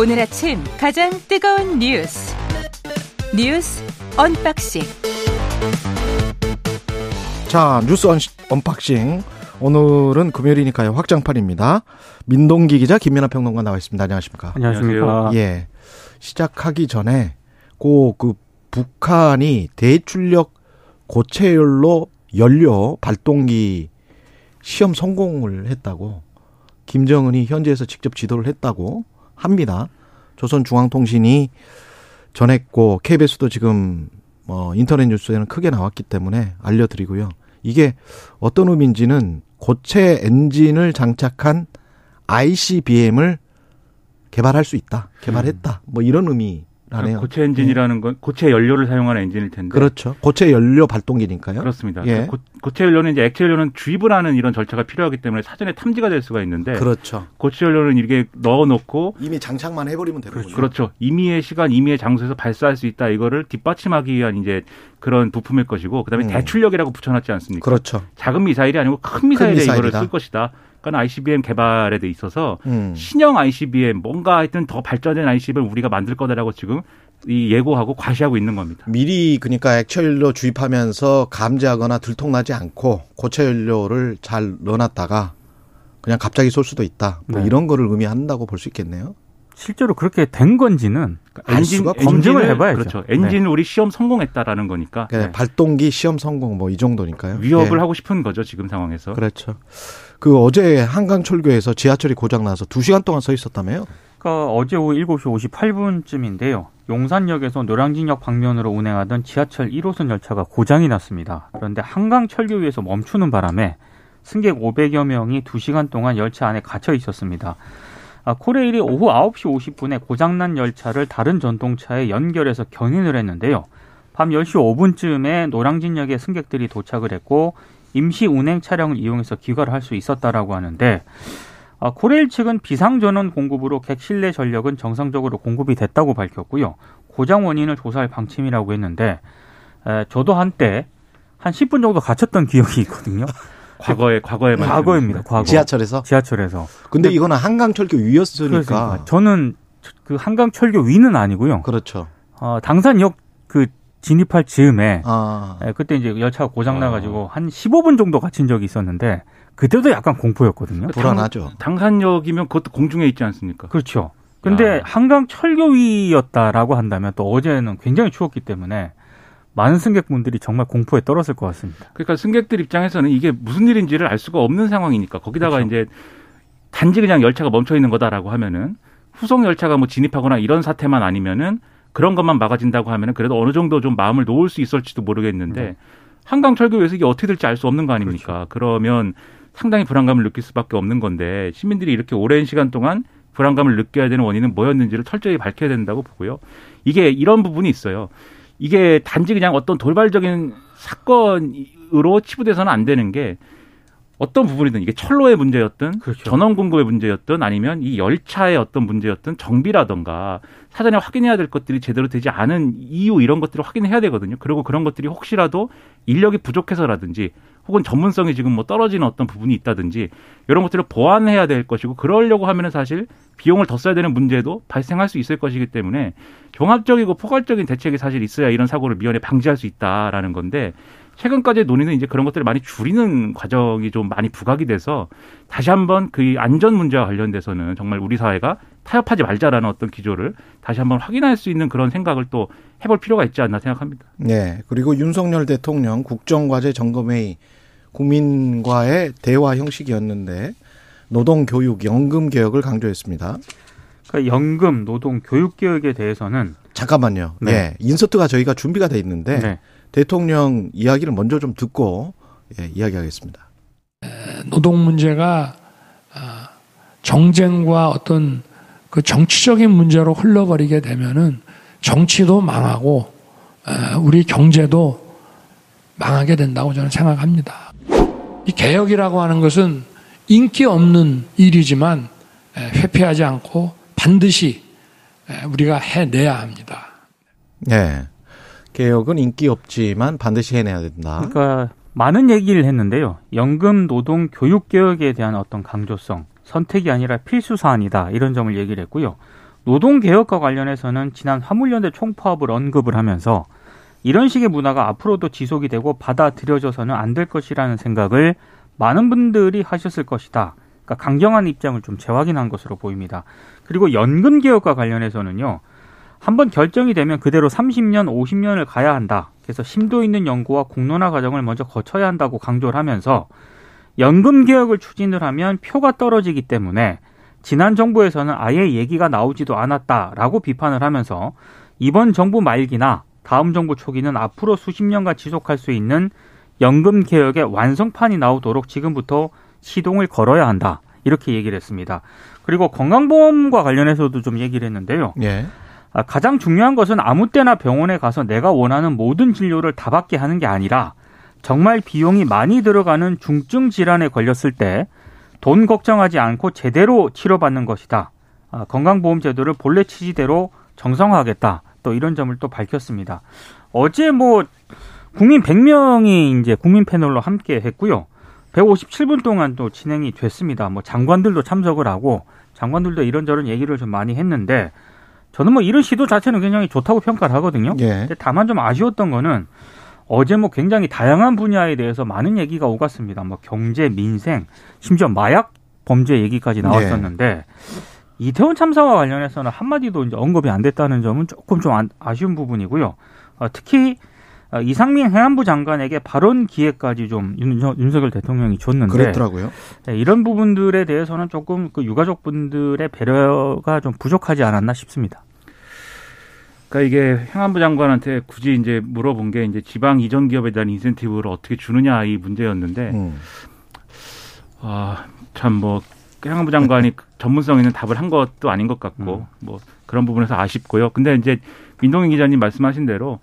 오늘 아침 가장 뜨거운 뉴스 뉴스 언박싱 자 뉴스 언, 언박싱 오늘은 금요일이니까요 확장판입니다. 민동기 기자 김민아 평론가 나와 있습니다. 안녕하십니까? 안녕하십니까? 예 시작하기 전에 꼭 그 북한이 대출력 고체연료 연료 발동기 시험 성공을 했다고 김정은이 현지에서 직접 지도를 했다고 합니다. 조선중앙통신이 전했고 KBS도 지금 뭐 인터넷 뉴스에는 크게 나왔기 때문에 알려드리고요. 이게 어떤 의미인지는 고체 엔진을 장착한 ICBM을 개발할 수 있다. 개발했다. 뭐 이런 의미 라네요. 그러니까 고체 엔진이라는 건 고체 연료를 사용하는 엔진일 텐데. 그렇죠. 고체 연료 발동기니까요. 그렇습니다. 예. 고, 고체 연료는 이제 액체 연료는 주입을 하는 이런 절차가 필요하기 때문에 사전에 탐지가 될 수가 있는데 그렇죠. 고체 연료는 이렇게 넣어놓고 이미 장착만 해버리면 되거든요. 그렇죠. 임의의 시간, 임의의 장소에서 발사할 수 있다. 이거를 뒷받침하기 위한 이제 그런 부품일 것이고, 그다음에 음. 대출력이라고 붙여놨지 않습니까? 그렇죠. 작은 미사일이 아니고 큰 미사일에 미사일이다. 이거를 쓸 것이다. 그러니까 ICBM 개발에 돼 있어서 음. 신형 ICBM 뭔가 하여튼 더 발전된 ICBM 우리가 만들 거다라고 지금 이 예고하고 과시하고 있는 겁니다. 미리 그러니까 액체 연료 주입하면서 감지하거나 들통나지 않고 고체 연료를 잘 넣어놨다가 그냥 갑자기 쏠 수도 있다. 뭐 네. 이런 거를 의미한다고 볼 수 있겠네요. 실제로 그렇게 된 건지는 알 수가 없- 검증을 엔진을- 해봐야죠. 그렇죠. 엔진을 우리 시험 성공했다라는 거니까 그러니까 발동기 시험 성공 뭐 이 정도니까요. 위협을 예. 하고 싶은 거죠 지금 상황에서. 그렇죠. 그 어제 한강철교에서 지하철이 고장 나서 2시간 동안 서 있었다며요? 그러니까 어제 오후 7시 58분쯤인데요. 용산역에서 노량진역 방면으로 운행하던 지하철 1호선 열차가 고장이 났습니다. 그런데 한강철교에서 멈추는 바람에 승객 500여 명이 2시간 동안 열차 안에 갇혀 있었습니다. 아, 코레일이 오후 9시 50분에 고장난 열차를 다른 전동차에 연결해서 견인을 했는데요. 밤 10시 5분쯤에 노량진역에 승객들이 도착을 했고 임시 운행 차량을 이용해서 귀가를 할 수 있었다라고 하는데 아, 코레일 측은 비상전원 공급으로 객 실내 전력은 정상적으로 공급이 됐다고 밝혔고요. 고장 원인을 조사할 방침이라고 했는데 에, 저도 한때 한 10분 정도 갇혔던 기억이 있거든요. 과거에 과거에 과거입니다. 과거. 지하철에서? 지하철에서. 근데 이거는 한강철교 위였으니까. 그렇습니다. 저는 그 한강철교 위는 아니고요. 그렇죠. 어, 당산역 그 진입할 즈음에 아. 예, 그때 이제 열차가 고장 나가지고 한 15분 정도 갇힌 적이 있었는데 그때도 약간 공포였거든요. 불안하죠. 당 산역이면 그것도 공중에 있지 않습니까? 그렇죠. 근데 야. 한강 철교 위였다라고 한다면 또 어제는 굉장히 추웠기 때문에 많은 승객분들이 정말 공포에 떨었을 것 같습니다. 그러니까 승객들 입장에서는 이게 무슨 일인지를 알 수가 없는 상황이니까 거기다가 그렇죠. 이제 단지 그냥 열차가 멈춰 있는 거다라고 하면은 후속 열차가 뭐 진입하거나 이런 사태만 아니면은 그런 것만 막아진다고 하면은 그래도 어느 정도 좀 마음을 놓을 수 있을지도 모르겠는데 네. 한강 철교에서 이게 어떻게 될지 알 수 없는 거 아닙니까? 그렇죠. 그러면 상당히 불안감을 느낄 수밖에 없는 건데 시민들이 이렇게 오랜 시간 동안 불안감을 느껴야 되는 원인은 뭐였는지를 철저히 밝혀야 된다고 보고요. 이게 이런 부분이 있어요. 이게 단지 그냥 어떤 돌발적인 사건으로 치부돼서는 안 되는 게 어떤 부분이든 이게 철로의 문제였든 그렇죠. 전원 공급의 문제였든 아니면 이 열차의 어떤 문제였든 정비라던가 사전에 확인해야 될 것들이 제대로 되지 않은 이유 이런 것들을 확인해야 되거든요. 그리고 그런 것들이 혹시라도 인력이 부족해서라든지 혹은 전문성이 지금 뭐 떨어지는 어떤 부분이 있다든지 이런 것들을 보완해야 될 것이고 그러려고 하면은 사실 비용을 더 써야 되는 문제도 발생할 수 있을 것이기 때문에 종합적이고 포괄적인 대책이 사실 있어야 이런 사고를 미연에 방지할 수 있다라는 건데 최근까지의 논의는 이제 그런 것들을 많이 줄이는 과정이 좀 많이 부각이 돼서 다시 한번 그 안전 문제와 관련돼서는 정말 우리 사회가 타협하지 말자라는 어떤 기조를 다시 한번 확인할 수 있는 그런 생각을 또 해볼 필요가 있지 않나 생각합니다. 네. 그리고 윤석열 대통령 국정과제 점검회의 국민과의 대화 형식이었는데 노동 교육 연금 개혁을 강조했습니다. 그러니까 연금, 노동, 교육 개혁에 대해서는 잠깐만요. 네. 예. 인서트가 저희가 준비가 돼 있는데 네. 대통령 이야기를 먼저 좀 듣고 예, 이야기하겠습니다. 노동 문제가 아, 정쟁과 어떤 그 정치적인 문제로 흘러버리게 되면은 정치도 망하고 아, 우리 경제도 망하게 된다고 저는 생각합니다. 이 개혁이라고 하는 것은 인기 없는 일이지만 에, 회피하지 않고 반드시 에, 우리가 해내야 합니다. 네. 개혁은 인기 없지만 반드시 해내야 된다. 그러니까 많은 얘기를 했는데요. 연금, 노동, 교육 개혁에 대한 어떤 강조성, 선택이 아니라 필수 사안이다 이런 점을 얘기를 했고요. 노동 개혁과 관련해서는 지난 화물연대 총파업을 언급을 하면서 이런 식의 문화가 앞으로도 지속이 되고 받아들여져서는 안 될 것이라는 생각을 많은 분들이 하셨을 것이다. 그러니까 강경한 입장을 좀 재확인한 것으로 보입니다. 그리고 연금 개혁과 관련해서는요. 한번 결정이 되면 그대로 30년, 50년을 가야 한다. 그래서 심도 있는 연구와 공론화 과정을 먼저 거쳐야 한다고 강조를 하면서 연금 개혁을 추진을 하면 표가 떨어지기 때문에 지난 정부에서는 아예 얘기가 나오지도 않았다라고 비판을 하면서 이번 정부 말기나 다음 정부 초기는 앞으로 수십 년간 지속할 수 있는 연금 개혁의 완성판이 나오도록 지금부터 시동을 걸어야 한다. 이렇게 얘기를 했습니다. 그리고 건강보험과 관련해서도 좀 얘기를 했는데요. 예. 아, 가장 중요한 것은 아무 때나 병원에 가서 내가 원하는 모든 진료를 다 받게 하는 게 아니라 정말 비용이 많이 들어가는 중증 질환에 걸렸을 때 돈 걱정하지 않고 제대로 치료받는 것이다. 아, 건강보험 제도를 본래 취지대로 정상화하겠다. 또 이런 점을 또 밝혔습니다. 어제 뭐 국민 100명이 이제 국민 패널로 함께 했고요. 157분 동안 또 진행이 됐습니다. 뭐 장관들도 참석을 하고 장관들도 이런저런 얘기를 좀 많이 했는데 저는 뭐 이런 시도 자체는 굉장히 좋다고 평가를 하거든요. 예. 근데 다만 좀 아쉬웠던 거는 어제 뭐 굉장히 다양한 분야에 대해서 많은 얘기가 오갔습니다. 뭐 경제, 민생, 심지어 마약 범죄 얘기까지 나왔었는데 이태원 참사와 관련해서는 한마디도 이제 언급이 안 됐다는 점은 조금 좀 아쉬운 부분이고요. 어, 특히 어, 이상민 해안부 장관에게 발언 기회까지 좀 윤, 윤석열 대통령이 줬는데 그랬더라고요. 네, 이런 부분들에 대해서는 조금 그 유가족분들의 배려가 좀 부족하지 않았나 싶습니다. 그러니까 이게 행안부 장관한테 굳이 이제 물어본 게 이제 지방 이전 기업에 대한 인센티브를 어떻게 주느냐 이 문제였는데 음. 아참 뭐 행안부 장관이 전문성 있는 답을 한 것도 아닌 것 같고 음. 뭐 그런 부분에서 아쉽고요. 근데 이제 민동희 기자님 말씀하신 대로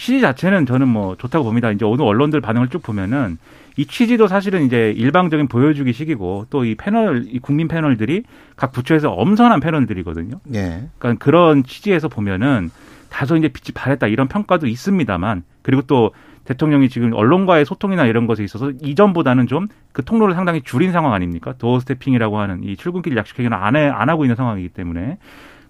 취지 자체는 저는 뭐 좋다고 봅니다. 이제 오늘 언론들 반응을 쭉 보면은 이 취지도 사실은 이제 일방적인 보여주기식이고 또 이 패널, 이 국민 패널들이 각 부처에서 엄선한 패널들이거든요. 예. 그러니까 그런 취지에서 보면은 다소 이제 빛이 바랬다 이런 평가도 있습니다만 그리고 또 대통령이 지금 언론과의 소통이나 이런 것에 있어서 이전보다는 좀 그 통로를 상당히 줄인 상황 아닙니까? 도어 스태핑이라고 하는 이 출근길 약식 회견을 안, 해, 안 하고 있는 상황이기 때문에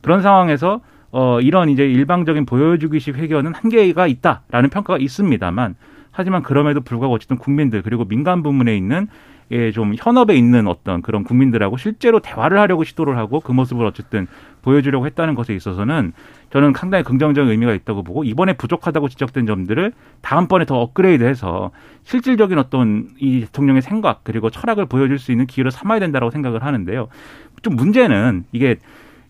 그런 상황에서 어, 이런 이제 일방적인 보여주기식 회견은 한계가 있다라는 평가가 있습니다만 하지만 그럼에도 불구하고 어쨌든 국민들 그리고 민간 부문에 있는 예, 좀 현업에 있는 어떤 그런 국민들하고 실제로 대화를 하려고 시도를 하고 그 모습을 어쨌든 보여주려고 했다는 것에 있어서는 저는 상당히 긍정적인 의미가 있다고 보고 이번에 부족하다고 지적된 점들을 다음번에 더 업그레이드해서 실질적인 어떤 이 대통령의 생각 그리고 철학을 보여줄 수 있는 기회를 삼아야 된다고 생각을 하는데요. 좀 문제는 이게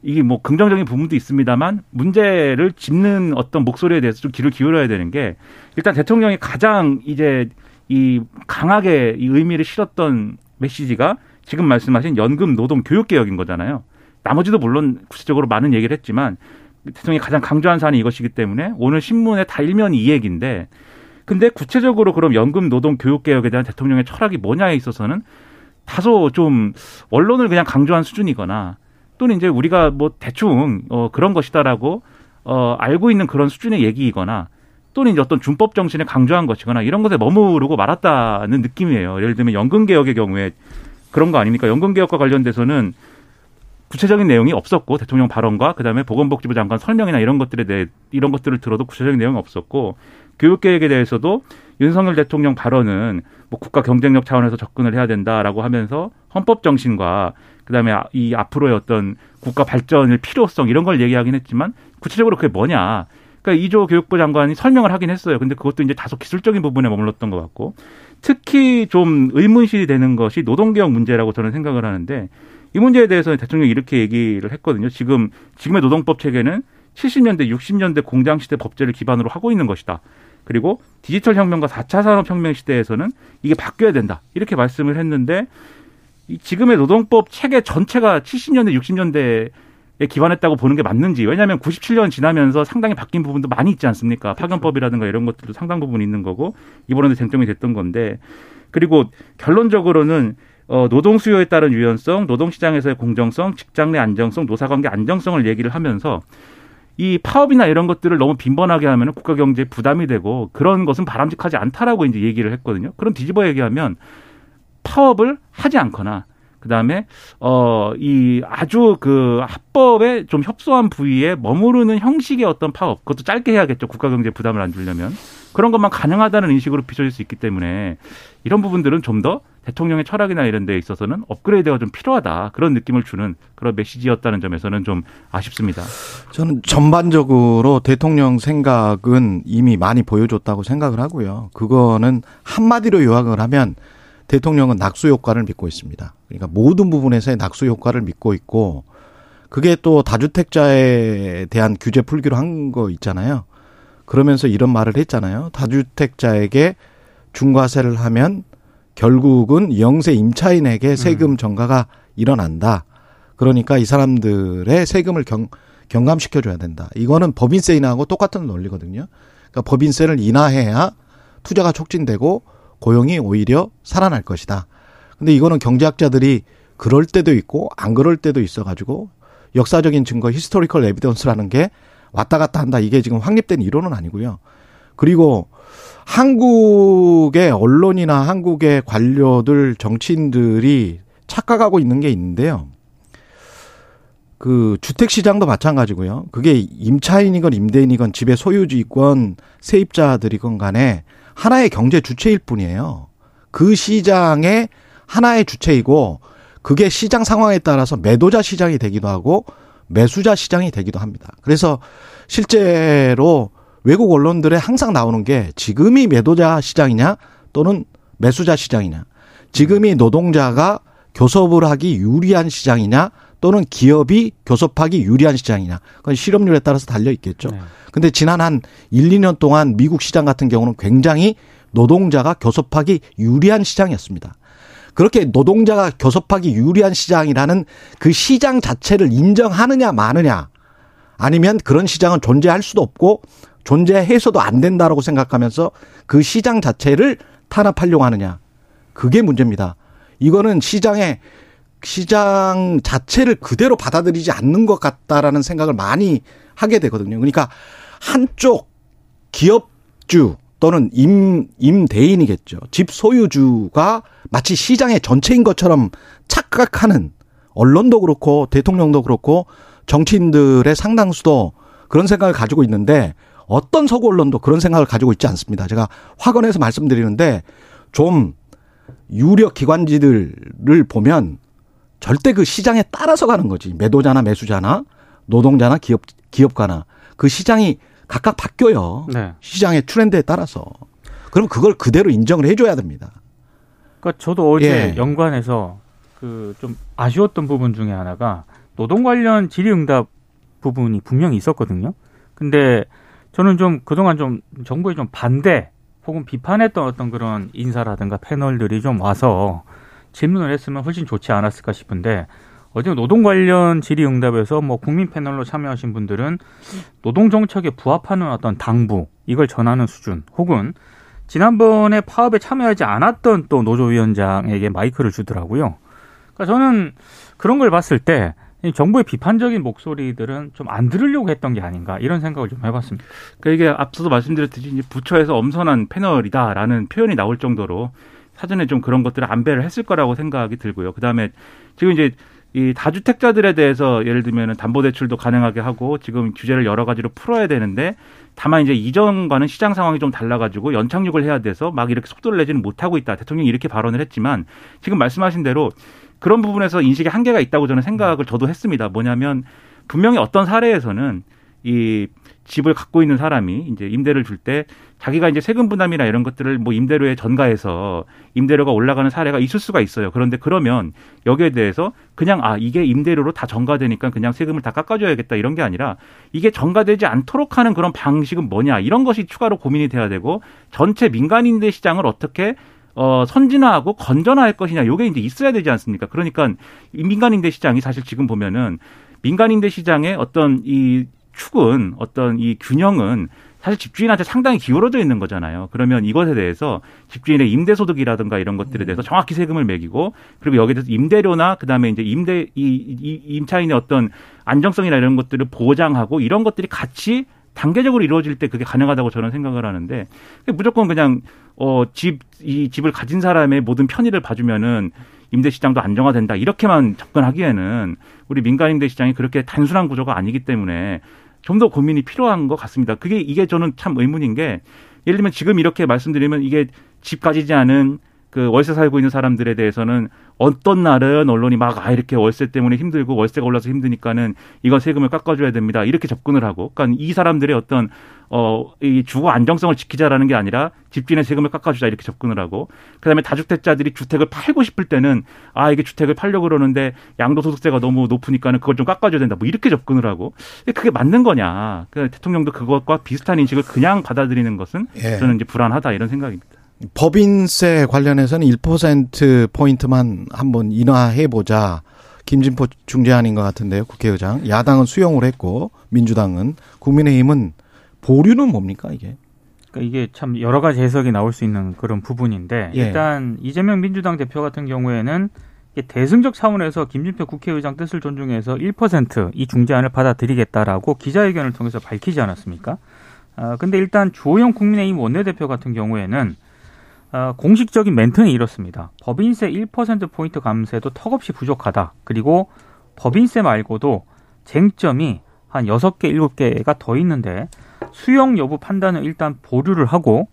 이게 뭐 긍정적인 부분도 있습니다만 문제를 짚는 어떤 목소리에 대해서 좀 귀를 기울여야 되는 게 일단 대통령이 가장 이제 이 강하게 이 의미를 실었던 메시지가 지금 말씀하신 연금 노동 교육 개혁인 거잖아요. 나머지도 물론 구체적으로 많은 얘기를 했지만 대통령이 가장 강조한 사안이 이것이기 때문에 오늘 신문에 다 일면이 이 얘기인데 근데 구체적으로 그럼 연금 노동 교육 개혁에 대한 대통령의 철학이 뭐냐에 있어서는 다소 좀 언론을 그냥 강조한 수준이거나 또는 이제 우리가 뭐 대충 어 그런 것이다라고 어 알고 있는 그런 수준의 얘기이거나 또는 이제 어떤 준법 정신을 강조한 것이거나 이런 것에 머무르고 말았다는 느낌이에요. 예를 들면 연금 개혁의 경우에 그런 거 아닙니까? 연금 개혁과 관련돼서는 구체적인 내용이 없었고 대통령 발언과 그다음에 보건복지부 장관 설명이나 이런 것들에 대해 이런 것들을 들어도 구체적인 내용이 없었고 교육 계획에 대해서도 윤석열 대통령 발언은 뭐 국가 경쟁력 차원에서 접근을 해야 된다라고 하면서 헌법 정신과 그다음에 이 앞으로의 어떤 국가 발전의 필요성 이런 걸 얘기하긴 했지만 구체적으로 그게 뭐냐? 그러니까 이조 교육부 장관이 설명을 하긴 했어요. 근데 그것도 이제 다소 기술적인 부분에 머물렀던 것 같고 특히 좀 의문시 되는 것이 노동개혁 문제라고 저는 생각을 하는데 이 문제에 대해서 대통령이 이렇게 얘기를 했거든요. 지금 지금의 노동법 체계는 70년대, 60년대 공장 시대 법제를 기반으로 하고 있는 것이다. 그리고 디지털 혁명과 4차 산업 혁명 시대에서는 이게 바뀌어야 된다. 이렇게 말씀을 했는데 이 지금의 노동법 체계 전체가 70년대, 60년대 에 기반했다고 보는 게 맞는지. 왜냐하면 97년 지나면서 상당히 바뀐 부분도 많이 있지 않습니까? 그렇죠. 파견법이라든가 이런 것들도 상당 부분 있는 거고 이번에도 쟁점이 됐던 건데 그리고 결론적으로는 어, 노동 수요에 따른 유연성, 노동 시장에서의 공정성, 직장 내 안정성, 노사관계 안정성을 얘기를 하면서 이 파업이나 이런 것들을 너무 빈번하게 하면 국가 경제에 부담이 되고 그런 것은 바람직하지 않다라고 이제 얘기를 했거든요. 그럼 뒤집어 얘기하면 파업을 하지 않거나 그다음에 어 이 아주 그 합법에 좀 협소한 부위에 머무르는 형식의 어떤 파업 그것도 짧게 해야겠죠 국가 경제 부담을 안 주려면 그런 것만 가능하다는 인식으로 비춰질 수 있기 때문에 이런 부분들은 좀 더 대통령의 철학이나 이런 데 있어서는 업그레이드가 좀 필요하다 그런 느낌을 주는 그런 메시지였다는 점에서는 좀 아쉽습니다. 저는 전반적으로 대통령 생각은 이미 많이 보여줬다고 생각을 하고요. 그거는 한마디로 요약을 하면 대통령은 낙수 효과를 믿고 있습니다. 그러니까 모든 부분에서의 낙수 효과를 믿고 있고 그게 또 다주택자에 대한 규제 풀기로 한 거 있잖아요. 그러면서 이런 말을 했잖아요. 다주택자에게 중과세를 하면 결국은 영세 임차인에게 세금 전가가 일어난다. 그러니까 이 사람들의 세금을 경, 경감시켜줘야 된다. 이거는 법인세 인하하고 똑같은 논리거든요. 그러니까 법인세를 인하해야 투자가 촉진되고 고용이 오히려 살아날 것이다. 근데 이거는 경제학자들이 그럴 때도 있고 안 그럴 때도 있어 가지고 역사적인 증거 historical evidence라는 게 왔다 갔다 한다. 이게 지금 확립된 이론은 아니고요. 그리고 한국의 언론이나 한국의 관료들 정치인들이 착각하고 있는 게 있는데요. 그 주택 시장도 마찬가지고요. 그게 임차인이건 임대인이건 집의 소유주이건 세입자들이건 간에 하나의 경제 주체일 뿐이에요. 그 시장의 하나의 주체이고 그게 시장 상황에 따라서 매도자 시장이 되기도 하고 매수자 시장이 되기도 합니다. 그래서 실제로 외국 언론들에 항상 나오는 게 지금이 매도자 시장이냐 또는 매수자 시장이냐 지금이 노동자가 교섭을 하기 유리한 시장이냐 또는 기업이 교섭하기 유리한 시장이냐. 그건 실업률에 따라서 달려 있겠죠. 네. 근데 지난 한 1, 2년 동안 미국 시장 같은 경우는 굉장히 노동자가 교섭하기 유리한 시장이었습니다. 그렇게 노동자가 교섭하기 유리한 시장이라는 그 시장 자체를 인정하느냐 마느냐 아니면 그런 시장은 존재할 수도 없고 존재해서도 안 된다라고 생각하면서 그 시장 자체를 탄압하려고 하느냐. 그게 문제입니다. 이거는 시장에 시장 자체를 그대로 받아들이지 않는 것 같다라는 생각을 많이 하게 되거든요. 그러니까 한쪽 기업주 또는 임, 임대인이겠죠. 집 소유주가 마치 시장의 전체인 것처럼 착각하는 언론도 그렇고 대통령도 그렇고 정치인들의 상당수도 그런 생각을 가지고 있는데 어떤 서구 언론도 그런 생각을 가지고 있지 않습니다. 제가 확언해서 말씀드리는데 좀 유력 기관지들을 보면 절대 그 시장에 따라서 가는 거지. 매도자나 매수자나 노동자나 기업 기업가나 그 시장이 각각 바뀌어요. 네. 시장의 트렌드에 따라서. 그럼 그걸 그대로 인정을 해줘야 됩니다. 그러니까 저도 어제 예. 연관해서 그 좀 아쉬웠던 부분 중에 하나가 노동 관련 질의응답 부분이 분명히 있었거든요. 근데 저는 좀 그동안 좀 정부에 좀 반대 혹은 비판했던 어떤 그런 인사라든가 패널들이 좀 와서 질문을 했으면 훨씬 좋지 않았을까 싶은데 어제 노동 관련 질의응답에서 뭐 국민 패널로 참여하신 분들은 노동 정책에 부합하는 어떤 당부 이걸 전하는 수준 혹은 지난번에 파업에 참여하지 않았던 또 노조위원장에게 마이크를 주더라고요. 그러니까 저는 그런 걸 봤을 때 정부의 비판적인 목소리들은 좀 안 들으려고 했던 게 아닌가 이런 생각을 좀 해봤습니다. 그러니까 이게 앞서도 말씀드렸듯이 부처에서 엄선한 패널이다라는 표현이 나올 정도로 사전에 좀 그런 것들을 안배를 했을 거라고 생각이 들고요. 그 다음에 지금 이제 이 다주택자들에 대해서 예를 들면은 담보대출도 가능하게 하고 지금 규제를 여러 가지로 풀어야 되는데 다만 이제 이전과는 시장 상황이 좀 달라가지고 연착륙을 해야 돼서 막 이렇게 속도를 내지는 못하고 있다. 대통령이 이렇게 발언을 했지만 지금 말씀하신 대로 그런 부분에서 인식에 한계가 있다고 저는 생각을 저도 했습니다. 뭐냐면 분명히 어떤 사례에서는 이 집을 갖고 있는 사람이 이제 임대를 줄 때 자기가 이제 세금 부담이나 이런 것들을 뭐 임대료에 전가해서 임대료가 올라가는 사례가 있을 수가 있어요. 그런데 그러면 여기에 대해서 그냥 아 이게 임대료로 다 전가되니까 그냥 세금을 다 깎아줘야겠다 이런 게 아니라 이게 전가되지 않도록 하는 그런 방식은 뭐냐 이런 것이 추가로 고민이 돼야 되고 전체 민간임대 시장을 어떻게 어, 선진화하고 건전화할 것이냐, 요게 이제 있어야 되지 않습니까? 그러니까 민간임대 시장이 사실 지금 보면은 민간임대 시장의 어떤 이 축은 어떤 이 균형은 사실 집주인한테 상당히 기울어져 있는 거잖아요. 그러면 이것에 대해서 집주인의 임대 소득이라든가 이런 것들에 대해서 정확히 세금을 매기고 그리고 여기에 대해서 임대료나 그다음에 이제 임대 이, 이 임차인의 어떤 안정성이나 이런 것들을 보장하고 이런 것들이 같이 단계적으로 이루어질 때 그게 가능하다고 저는 생각을 하는데 무조건 그냥 어 집 이 집을 가진 사람의 모든 편의를 봐주면은 임대 시장도 안정화된다 이렇게만 접근하기에는 우리 민간 임대 시장이 그렇게 단순한 구조가 아니기 때문에 좀 더 고민이 필요한 것 같습니다. 그게 이게 저는 참 의문인 게 예를 들면 지금 이렇게 말씀드리면 이게 집 가지지 않은 그 월세 살고 있는 사람들에 대해서는 어떤 날은 언론이 막 아 이렇게 월세 때문에 힘들고 월세가 올라서 힘드니까는 이거 세금을 깎아줘야 됩니다 이렇게 접근을 하고 그러니까 이 사람들의 어떤 어이 주거 안정성을 지키자라는 게 아니라 집주인의 세금을 깎아주자 이렇게 접근을 하고 그다음에 다주택자들이 주택을 팔고 싶을 때는 아 이게 주택을 팔려고 그러는데 양도소득세가 너무 높으니까는 그걸 좀 깎아줘야 된다 뭐 이렇게 접근을 하고 그게 맞는 거냐 그 대통령도 그것과 비슷한 인식을 그냥 받아들이는 것은 예. 저는 이제 불안하다 이런 생각입니다. 법인세 관련해서는 1% 포인트만 한번 인하해 보자. 김진포 중재안인 것 같은데요, 국회의장. 야당은 수용을 했고 민주당은 국민의힘은 보류는 뭡니까 이게? 그러니까 이게 참 여러 가지 해석이 나올 수 있는 그런 부분인데 예. 일단 이재명 민주당 대표 같은 경우에는 대승적 차원에서 김진표 국회의장 뜻을 존중해서 1%이 중재안을 받아들이겠다라고 기자회견을 통해서 밝히지 않았습니까? 아, 근데 일단 주호영 국민의힘 원내대표 같은 경우에는 아, 공식적인 멘트는 이렇습니다. 법인세 1%포인트 감세도 턱없이 부족하다. 그리고 법인세 말고도 쟁점이 한 6개, 7개가 더 있는데 수용 여부 판단은 일단 보류를 하고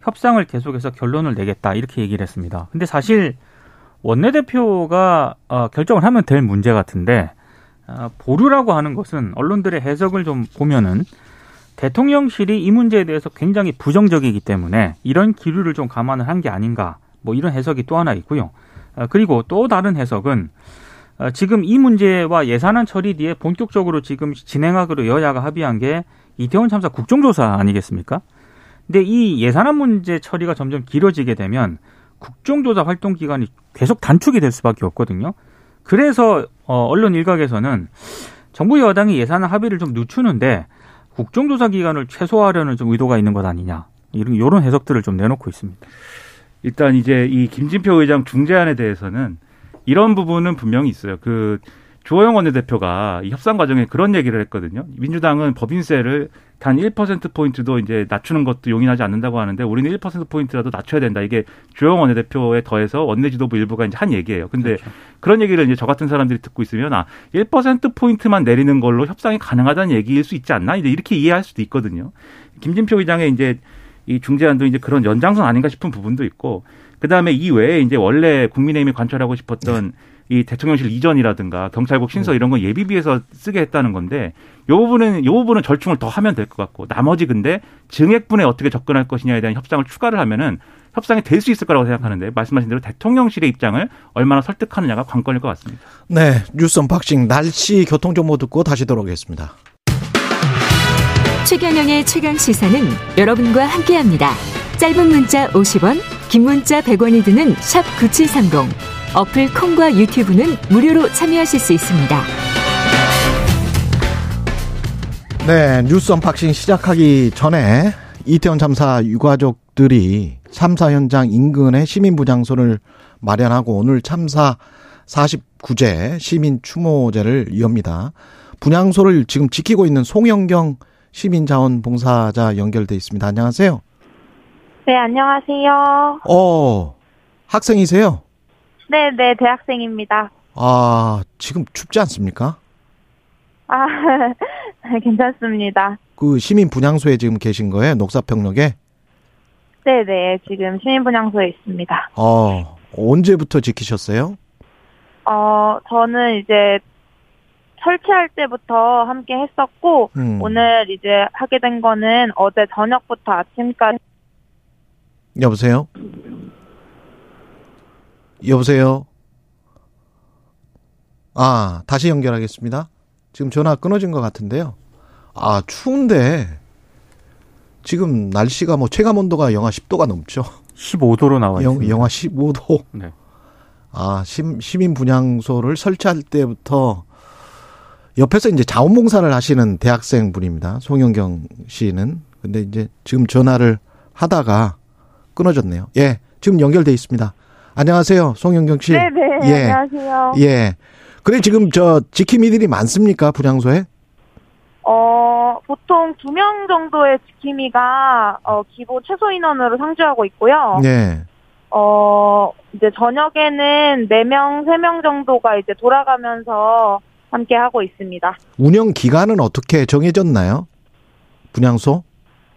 협상을 계속해서 결론을 내겠다. 이렇게 얘기를 했습니다. 근데 사실 원내대표가 어, 결정을 하면 될 문제 같은데 어, 보류라고 하는 것은 언론들의 해석을 좀 보면은 대통령실이 이 문제에 대해서 굉장히 부정적이기 때문에 이런 기류를 좀 감안을 한 게 아닌가 뭐 이런 해석이 또 하나 있고요. 어, 그리고 또 다른 해석은 어, 지금 이 문제와 예산안 처리 뒤에 본격적으로 지금 진행하기로 여야가 합의한 게 이태원 참사 국정조사 아니겠습니까? 근데 이 예산안 문제 처리가 점점 길어지게 되면 국정조사 활동 기간이 계속 단축이 될 수밖에 없거든요. 그래서 어, 언론 일각에서는 정부 여당이 예산안 합의를 좀 늦추는데 국정조사 기간을 최소화하려는 좀 의도가 있는 것 아니냐 이런 이런 해석들을 좀 내놓고 있습니다. 일단 이제 이 김진표 의장 중재안에 대해서는 이런 부분은 분명히 있어요. 그 조호영 원내대표가 이 협상 과정에 그런 얘기를 했거든요. 민주당은 법인세를 단 1%포인트도 이제 낮추는 것도 용인하지 않는다고 하는데 우리는 1%포인트라도 낮춰야 된다. 이게 조호영 원내대표에 더해서 원내 지도부 일부가 이제 한 얘기예요. 근데 그렇죠. 그런 얘기를 이제 저 같은 사람들이 듣고 있으면 아, 1%포인트만 내리는 걸로 협상이 가능하다는 얘기일 수 있지 않나? 이제 이렇게 이해할 수도 있거든요. 김진표 의장의 이제 이 중재안도 이제 그런 연장선 아닌가 싶은 부분도 있고 그다음에 이 외에 이제 원래 국민의힘이 관철하고 싶었던 이 대통령실 이전이라든가 경찰국 신설 이런 거 예비비에서 쓰게 했다는 건데 요 부분은 요 부분은 절충을 더 하면 될 것 같고 나머지 근데 증액분에 어떻게 접근할 것이냐에 대한 협상을 추가를 하면은 협상이 될 수 있을 거라고 생각하는데 말씀하신 대로 대통령실의 입장을 얼마나 설득하느냐가 관건일 것 같습니다. 네, 뉴스 언박싱 날씨 교통 정보 듣고 다시 돌아오겠습니다. 최경영의 최강 시사는 여러분과 함께합니다. 짧은 문자 50원, 긴 문자 100원이 드는 샵 9730. 어플 콩과 유튜브는 무료로 참여하실 수 있습니다. 네, 뉴스 unboxing 시작하기 전에 이태원 참사 유가족들이 참사 현장 인근에 시민분향소를 마련하고 오늘 참사 49제 시민 추모제를 엽니다 분향소를 지금 지키고 있는 송영경 시민자원봉사자 연결돼 있습니다. 안녕하세요. 네, 안녕하세요. 어, 학생이세요? 네, 네, 대학생입니다. 아, 지금 춥지 않습니까? 아, 괜찮습니다. 그 시민 분향소에 지금 계신 거예요? 녹사평역에? 네, 네, 지금 시민 분향소에 있습니다. 어, 언제부터 지키셨어요? 어, 저는 이제 설치할 때부터 함께 했었고, 음. 오늘 이제 하게 된 거는 어제 저녁부터 아침까지 여보세요? 여보세요? 아, 다시 연결하겠습니다. 지금 전화 끊어진 것 같은데요. 아, 추운데, 지금 날씨가 뭐 체감 온도가 영하 10도가 넘죠. 15도로 나와 영, 있습니다. 영 하 15도. 네. 아, 시, 시민 분향소를 설치할 때부터 옆에서 이제 자원봉사를 하시는 대학생 분입니다. 송영경 씨는. 근데 이제 지금 전화를 하다가 끊어졌네요. 예, 지금 연결돼 있습니다. 안녕하세요, 송영경 씨. 네, 네, 예. 안녕하세요. 예. 그래 지금 저 지킴이들이 많습니까 분향소에? 어, 보통 두 명 정도의 지킴이가 어, 기본 최소 인원으로 상주하고 있고요. 네. 어, 이제 저녁에는 4명, 3명 정도가 이제 돌아가면서 함께 하고 있습니다. 운영 기간은 어떻게 정해졌나요? 분향소?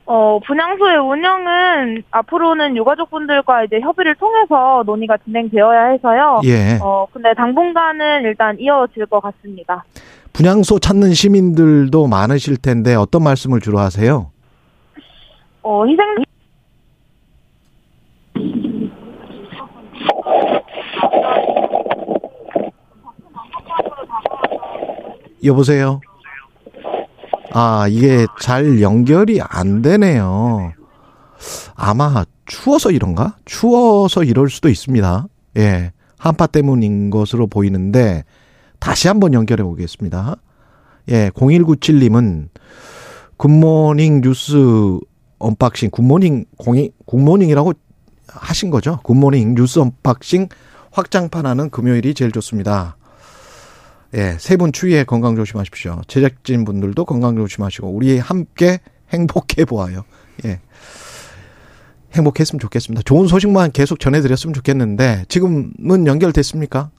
어, 분향소의 운영은 앞으로는 유가족 분들과 이제 협의를 통해서 논의가 진행되어야 해서요. 예. 어, 근데 당분간은 일단 이어질 것 같습니다. 분향소 찾는 시민들도 많으실 텐데 어떤 말씀을 주로 하세요? 어, 희생, 여보세요? 아, 이게 잘 연결이 안 되네요. 아마 추워서 이런가? 추워서 이럴 수도 있습니다. 예. 한파 때문인 것으로 보이는데 다시 한번 연결해 보겠습니다. 예, 0197님은 good morning 뉴스 unboxing 굿모닝 공이 굿모닝이라고 하신 거죠? 굿모닝 뉴스 언박싱 확장판 하는 금요일이 제일 좋습니다. 예, 세 분 추위에 건강 조심하십시오. 제작진 분들도 건강 조심하시고 우리 함께 행복해 보아요. 예. 행복했으면 좋겠습니다. 좋은 소식만 계속 전해드렸으면 좋겠는데 지금은 연결됐습니까?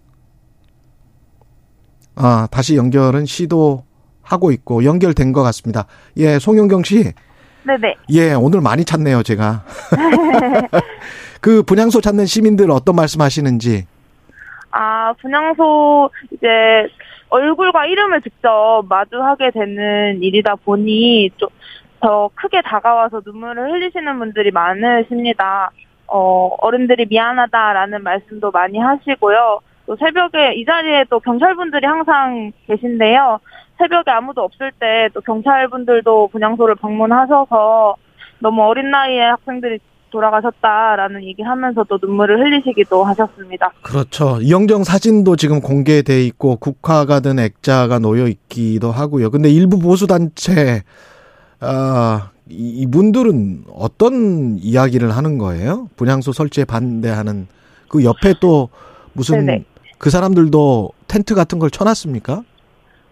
아, 다시 연결은 시도하고 있고 연결된 것 같습니다. 예, 송영경 씨. 네네. 예, 오늘 많이 찾네요, 제가. 그 분향소 찾는 시민들 어떤 말씀 하시는지. 아, 분향소 이제 얼굴과 이름을 직접 마주하게 되는 일이다 보니 좀 더 크게 다가와서 눈물을 흘리시는 분들이 많으십니다. 어, 어른들이 미안하다라는 말씀도 많이 하시고요. 또 새벽에 이 자리에 또 경찰분들이 항상 계신데요. 새벽에 아무도 없을 때 또 경찰분들도 분향소를 방문하셔서 너무 어린 나이에 학생들이 돌아가셨다라는 얘기하면서 또 눈물을 흘리시기도 하셨습니다. 그렇죠. 이영정 사진도 지금 공개돼 있고 국화가 든 액자가 놓여 있기도 하고요. 근데 일부 보수 단체 아 이분들은 어떤 이야기를 하는 거예요? 분향소 설치에 반대하는 그 옆에 또 무슨 네네. 그 사람들도 텐트 같은 걸 쳐놨습니까?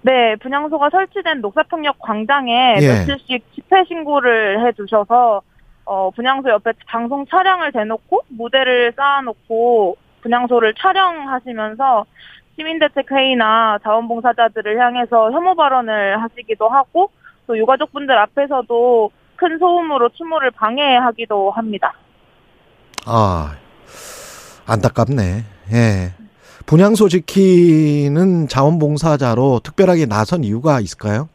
네, 분향소가 설치된 녹사평역 광장에 예. 며칠씩 집회 신고를 해두셔서 어, 분향소 옆에 방송 차량을 대놓고 무대를 쌓아놓고 분향소를 촬영하시면서 시민대책회의나 자원봉사자들을 향해서 혐오 발언을 하시기도 하고 또 유가족분들 앞에서도 큰 소음으로 추모를 방해하기도 합니다. 아 안타깝네. 예. 분향소 지키는 자원봉사자로 특별하게 나선 이유가 있을까요?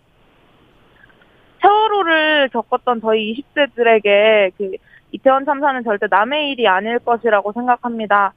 세월호를 겪었던 저희 20대들에게 그 이태원 참사는 절대 남의 일이 아닐 것이라고 생각합니다.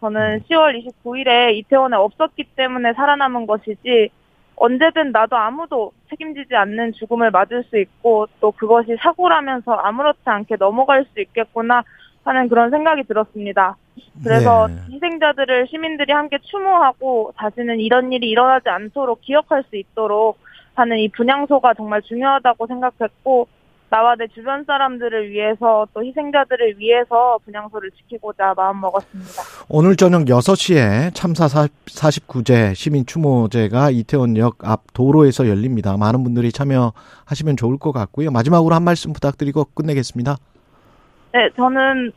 저는 10월 29일에 이태원에 없었기 때문에 살아남은 것이지 언제든 나도 아무도 책임지지 않는 죽음을 맞을 수 있고 또 그것이 사고라면서 아무렇지 않게 넘어갈 수 있겠구나 하는 그런 생각이 들었습니다. 그래서 네. 희생자들을 시민들이 함께 추모하고 다시는 이런 일이 일어나지 않도록 기억할 수 있도록 하는 이 분향소가 정말 중요하다고 생각했고 나와 내 주변 사람들을 위해서 또 희생자들을 위해서 분향소를 지키고자 마음 먹었습니다. 오늘 저녁 6시에 참사 49제 시민 추모제가 이태원역 앞 도로에서 열립니다. 많은 분들이 참여하시면 좋을 것 같고요. 마지막으로 한 말씀 부탁드리고 끝내겠습니다. 네, 저는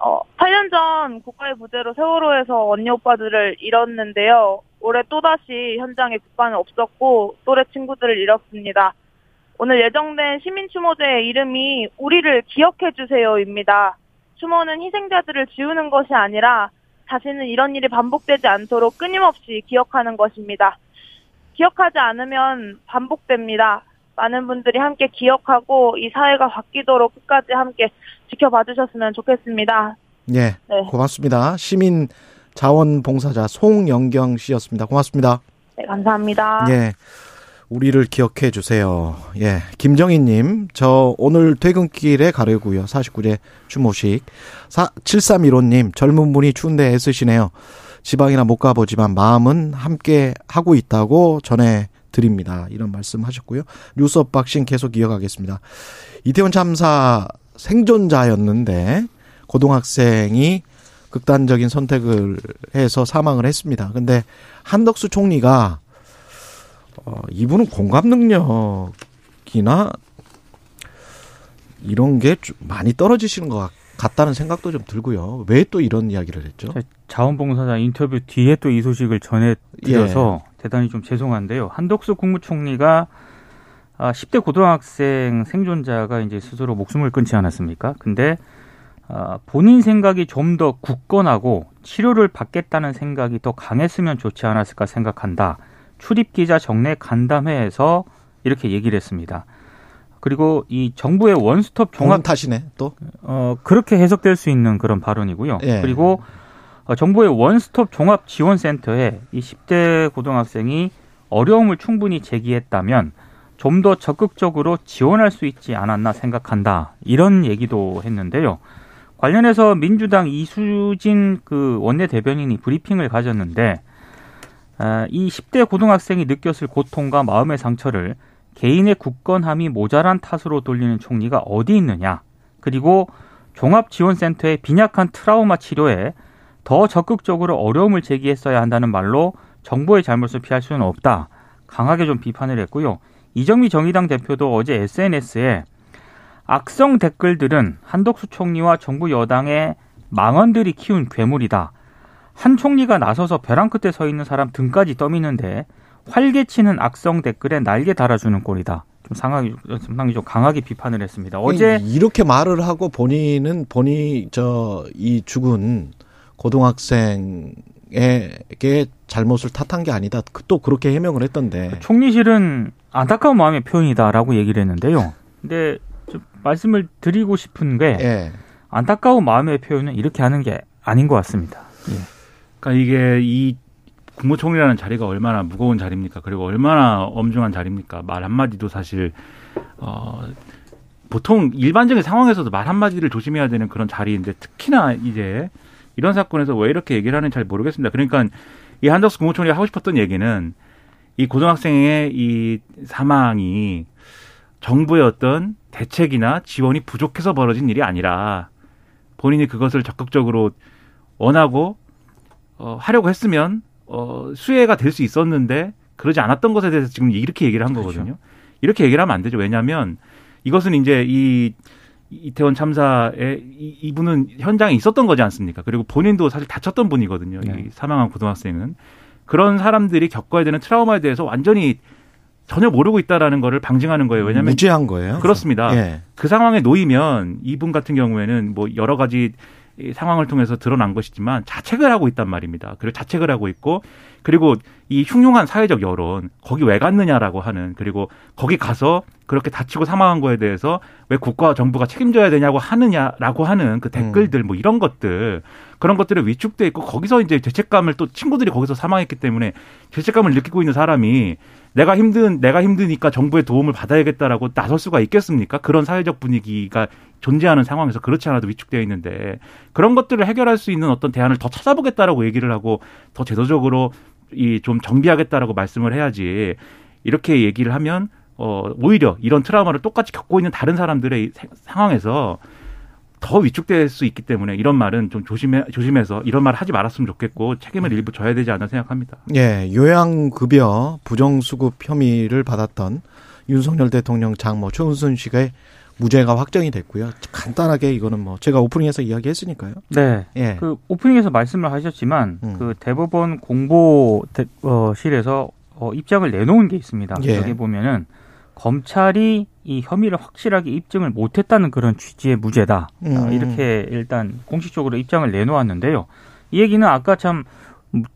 어, 8년 전 국가의 부재로 세월호에서 언니 오빠들을 잃었는데요. 올해 또다시 현장에 국가는 없었고 또래 친구들을 잃었습니다. 오늘 예정된 시민 추모제의 이름이 우리를 기억해 주세요입니다. 추모는 희생자들을 지우는 것이 아니라 다시는 이런 일이 반복되지 않도록 끊임없이 기억하는 것입니다. 기억하지 않으면 반복됩니다. 많은 분들이 함께 기억하고 이 사회가 바뀌도록 끝까지 함께 지켜봐 주셨으면 좋겠습니다. 예. 네. 고맙습니다. 시민 자원봉사자 송영경 씨였습니다. 고맙습니다. 네, 감사합니다. 예. 우리를 기억해 주세요. 예. 김정희 님, 저 오늘 퇴근길에 가려고요. 49제 추모식. 7315 님, 젊은 분이 추운데 애쓰시네요. 지방이나 못 가보지만 마음은 함께 하고 있다고 전해 드립니다. 이런 말씀 하셨고요. 뉴스 unboxing 계속 이어가겠습니다. 이태원 참사 생존자였는데 고등학생이 극단적인 선택을 해서 사망을 했습니다. 근데 한덕수 총리가 어, 이분은 공감 능력이나 이런 게좀 많이 떨어지시는 것 같다는 생각도 좀 들고요. 왜 또 이런 이야기를 했죠? 자원봉사자 인터뷰 뒤에 또 이 소식을 전해드려서 예. 대단히 좀 죄송한데요. 한덕수 국무총리가 10대 아, 고등학생 생존자가 이제 스스로 목숨을 끊지 않았습니까? 근데 아, 본인 생각이 좀 더 굳건하고 치료를 받겠다는 생각이 더 강했으면 좋지 않았을까 생각한다. 출입 기자 정례 간담회에서 이렇게 얘기를 했습니다. 그리고 이 정부의 원스톱 종합 탓이네 또. 어 그렇게 해석될 수 있는 그런 발언이고요. 예. 그리고 어, 정부의 원스톱 종합 지원센터에 이 10대 고등학생이 어려움을 충분히 제기했다면 좀 더 적극적으로 지원할 수 있지 않았나 생각한다. 이런 얘기도 했는데요. 관련해서 민주당 이수진 그 원내 대변인이 브리핑을 가졌는데 아, 이 10대 고등학생이 느꼈을 고통과 마음의 상처를 개인의 굳건함이 모자란 탓으로 돌리는 총리가 어디 있느냐. 그리고 종합지원센터의 빈약한 트라우마 치료에 더 적극적으로 어려움을 제기했어야 한다는 말로 정부의 잘못을 피할 수는 없다. 강하게 좀 비판을 했고요. 이정미 정의당 대표도 어제 SNS에 악성 댓글들은 한덕수 총리와 정부 여당의 망언들이 키운 괴물이다. 한 총리가 나서서 벼랑 끝에 서 있는 사람 등까지 떠미는데 활개치는 악성 댓글에 날개 달아주는 꼴이다. 좀 상황이 상당히 좀 강하게 비판을 했습니다. 어제 이렇게 말을 하고 본인은 본인 저 이 죽은 고등학생에게 잘못을 탓한 게 아니다. 그또 그렇게 해명을 했던데. 그 총리실은 안타까운 마음의 표현이다라고 얘기를 했는데요. 근데 좀 말씀을 드리고 싶은 게 예. 안타까운 마음의 표현은 이렇게 하는 게 아닌 것 같습니다. 예. 그러니까 이게 이 국무총리라는 자리가 얼마나 무거운 자리입니까? 그리고 얼마나 엄중한 자리입니까? 말 한마디도 사실 어 보통 일반적인 상황에서도 말 한마디를 조심해야 되는 그런 자리인데 특히나 이제 이런 사건에서 왜 이렇게 얘기를 하는지 잘 모르겠습니다. 그러니까 이 한덕수 국무총리가 하고 싶었던 얘기는 이 고등학생의 이 사망이 정부의 어떤 대책이나 지원이 부족해서 벌어진 일이 아니라 본인이 그것을 적극적으로 원하고 어, 하려고 했으면 어, 수혜가 될 수 있었는데 그러지 않았던 것에 대해서 지금 이렇게 얘기를 한 그렇죠. 거거든요. 이렇게 얘기를 하면 안 되죠. 왜냐하면 이것은 이제 이 이태원 참사에 이, 분은 현장에 있었던 거지 않습니까? 그리고 본인도 사실 다쳤던 분이거든요. 네. 이 사망한 고등학생은 그런 사람들이 겪어야 되는 트라우마에 대해서 완전히 전혀 모르고 있다라는 거를 방증하는 거예요. 왜냐하면 무지한 거예요. 그렇습니다. 예. 그 상황에 놓이면 이분 같은 경우에는 뭐 여러 가지 상황을 통해서 드러난 것이지만 자책을 하고 있단 말입니다. 그리고 자책을 하고 있고 그리고 이 흉흉한 사회적 여론 거기 왜 갔느냐라고 하는 그리고 거기 가서 그렇게 다치고 사망한 거에 대해서 왜 국가와 정부가 책임져야 되냐고 하느냐라고 하는 그 댓글들 뭐 이런 것들 그런 것들이 위축돼 있고 거기서 이제 죄책감을 또 친구들이 거기서 사망했기 때문에 죄책감을 느끼고 있는 사람이 내가 힘든 내가 힘드니까 정부의 도움을 받아야겠다라고 나설 수가 있겠습니까? 그런 사회적 분위기가 존재하는 상황에서 그렇지 않아도 위축되어 있는데 그런 것들을 해결할 수 있는 어떤 대안을 더 찾아보겠다라고 얘기를 하고 더 제도적으로 이 좀 정비하겠다라고 말씀을 해야지 이렇게 얘기를 하면 어 오히려 이런 트라우마를 똑같이 겪고 있는 다른 사람들의 상황에서 더 위축될 수 있기 때문에 이런 말은 좀 조심해 조심해서 이런 말 하지 말았으면 좋겠고 책임을 일부 져야 되지 않나 생각합니다. 예, 요양급여 부정수급 혐의를 받았던 윤석열 대통령 장모 최은순 씨가 무죄가 확정이 됐고요. 간단하게 이거는 뭐 제가 오프닝에서 이야기했으니까요. 네. 예. 그 오프닝에서 말씀을 하셨지만 음. 그 대법원 공보실에서 어, 입장을 내놓은 게 있습니다. 예. 여기 보면은 검찰이 이 혐의를 확실하게 입증을 못했다는 그런 취지의 무죄다. 음. 어, 이렇게 일단 공식적으로 입장을 내놓았는데요. 이 얘기는 아까 참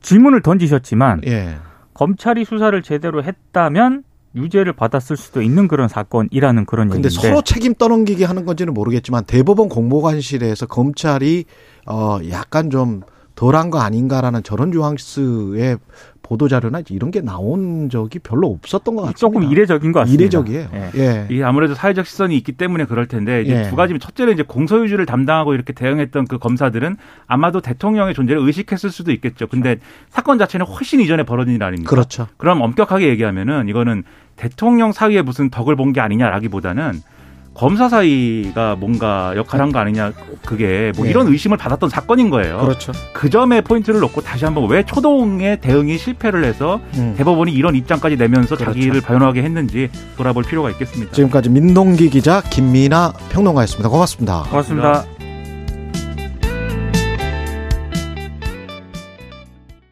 질문을 던지셨지만 예. 검찰이 수사를 제대로 했다면 유죄를 받았을 수도 있는 그런 사건이라는 그런 근데 얘기인데. 서로 책임 떠넘기기 하는 건지는 모르겠지만 대법원 공보관실에서 검찰이 어 약간 좀 덜한 거 아닌가라는 저런 뉘앙스의 보도 자료나 이런 게 나온 적이 별로 없었던 것 같습니다. 조금 이례적인 것 같습니다. 이례적이에요. 예. 예. 이게 아무래도 사회적 시선이 있기 때문에 그럴 텐데 이제 예. 두 가지면 첫째는 이제 공소유지를 담당하고 이렇게 대응했던 그 검사들은 아마도 대통령의 존재를 의식했을 수도 있겠죠. 근데 그렇죠. 사건 자체는 훨씬 이전에 벌어진 일 아닙니까? 그렇죠. 그럼 엄격하게 얘기하면은 이거는 대통령 사이에 무슨 덕을 본 게 아니냐라기보다는 검사 사이가 뭔가 역할한 거 아니냐 그게 뭐 네. 이런 의심을 받았던 사건인 거예요. 그렇죠. 그 점에 포인트를 놓고 다시 한번 왜 초동의 대응이 실패를 해서 음. 대법원이 이런 입장까지 내면서 그렇죠. 자기를 변호하게 했는지 돌아볼 필요가 있겠습니다. 지금까지 민동기 기자 김미나 평론가였습니다. 고맙습니다. 고맙습니다. 고맙습니다.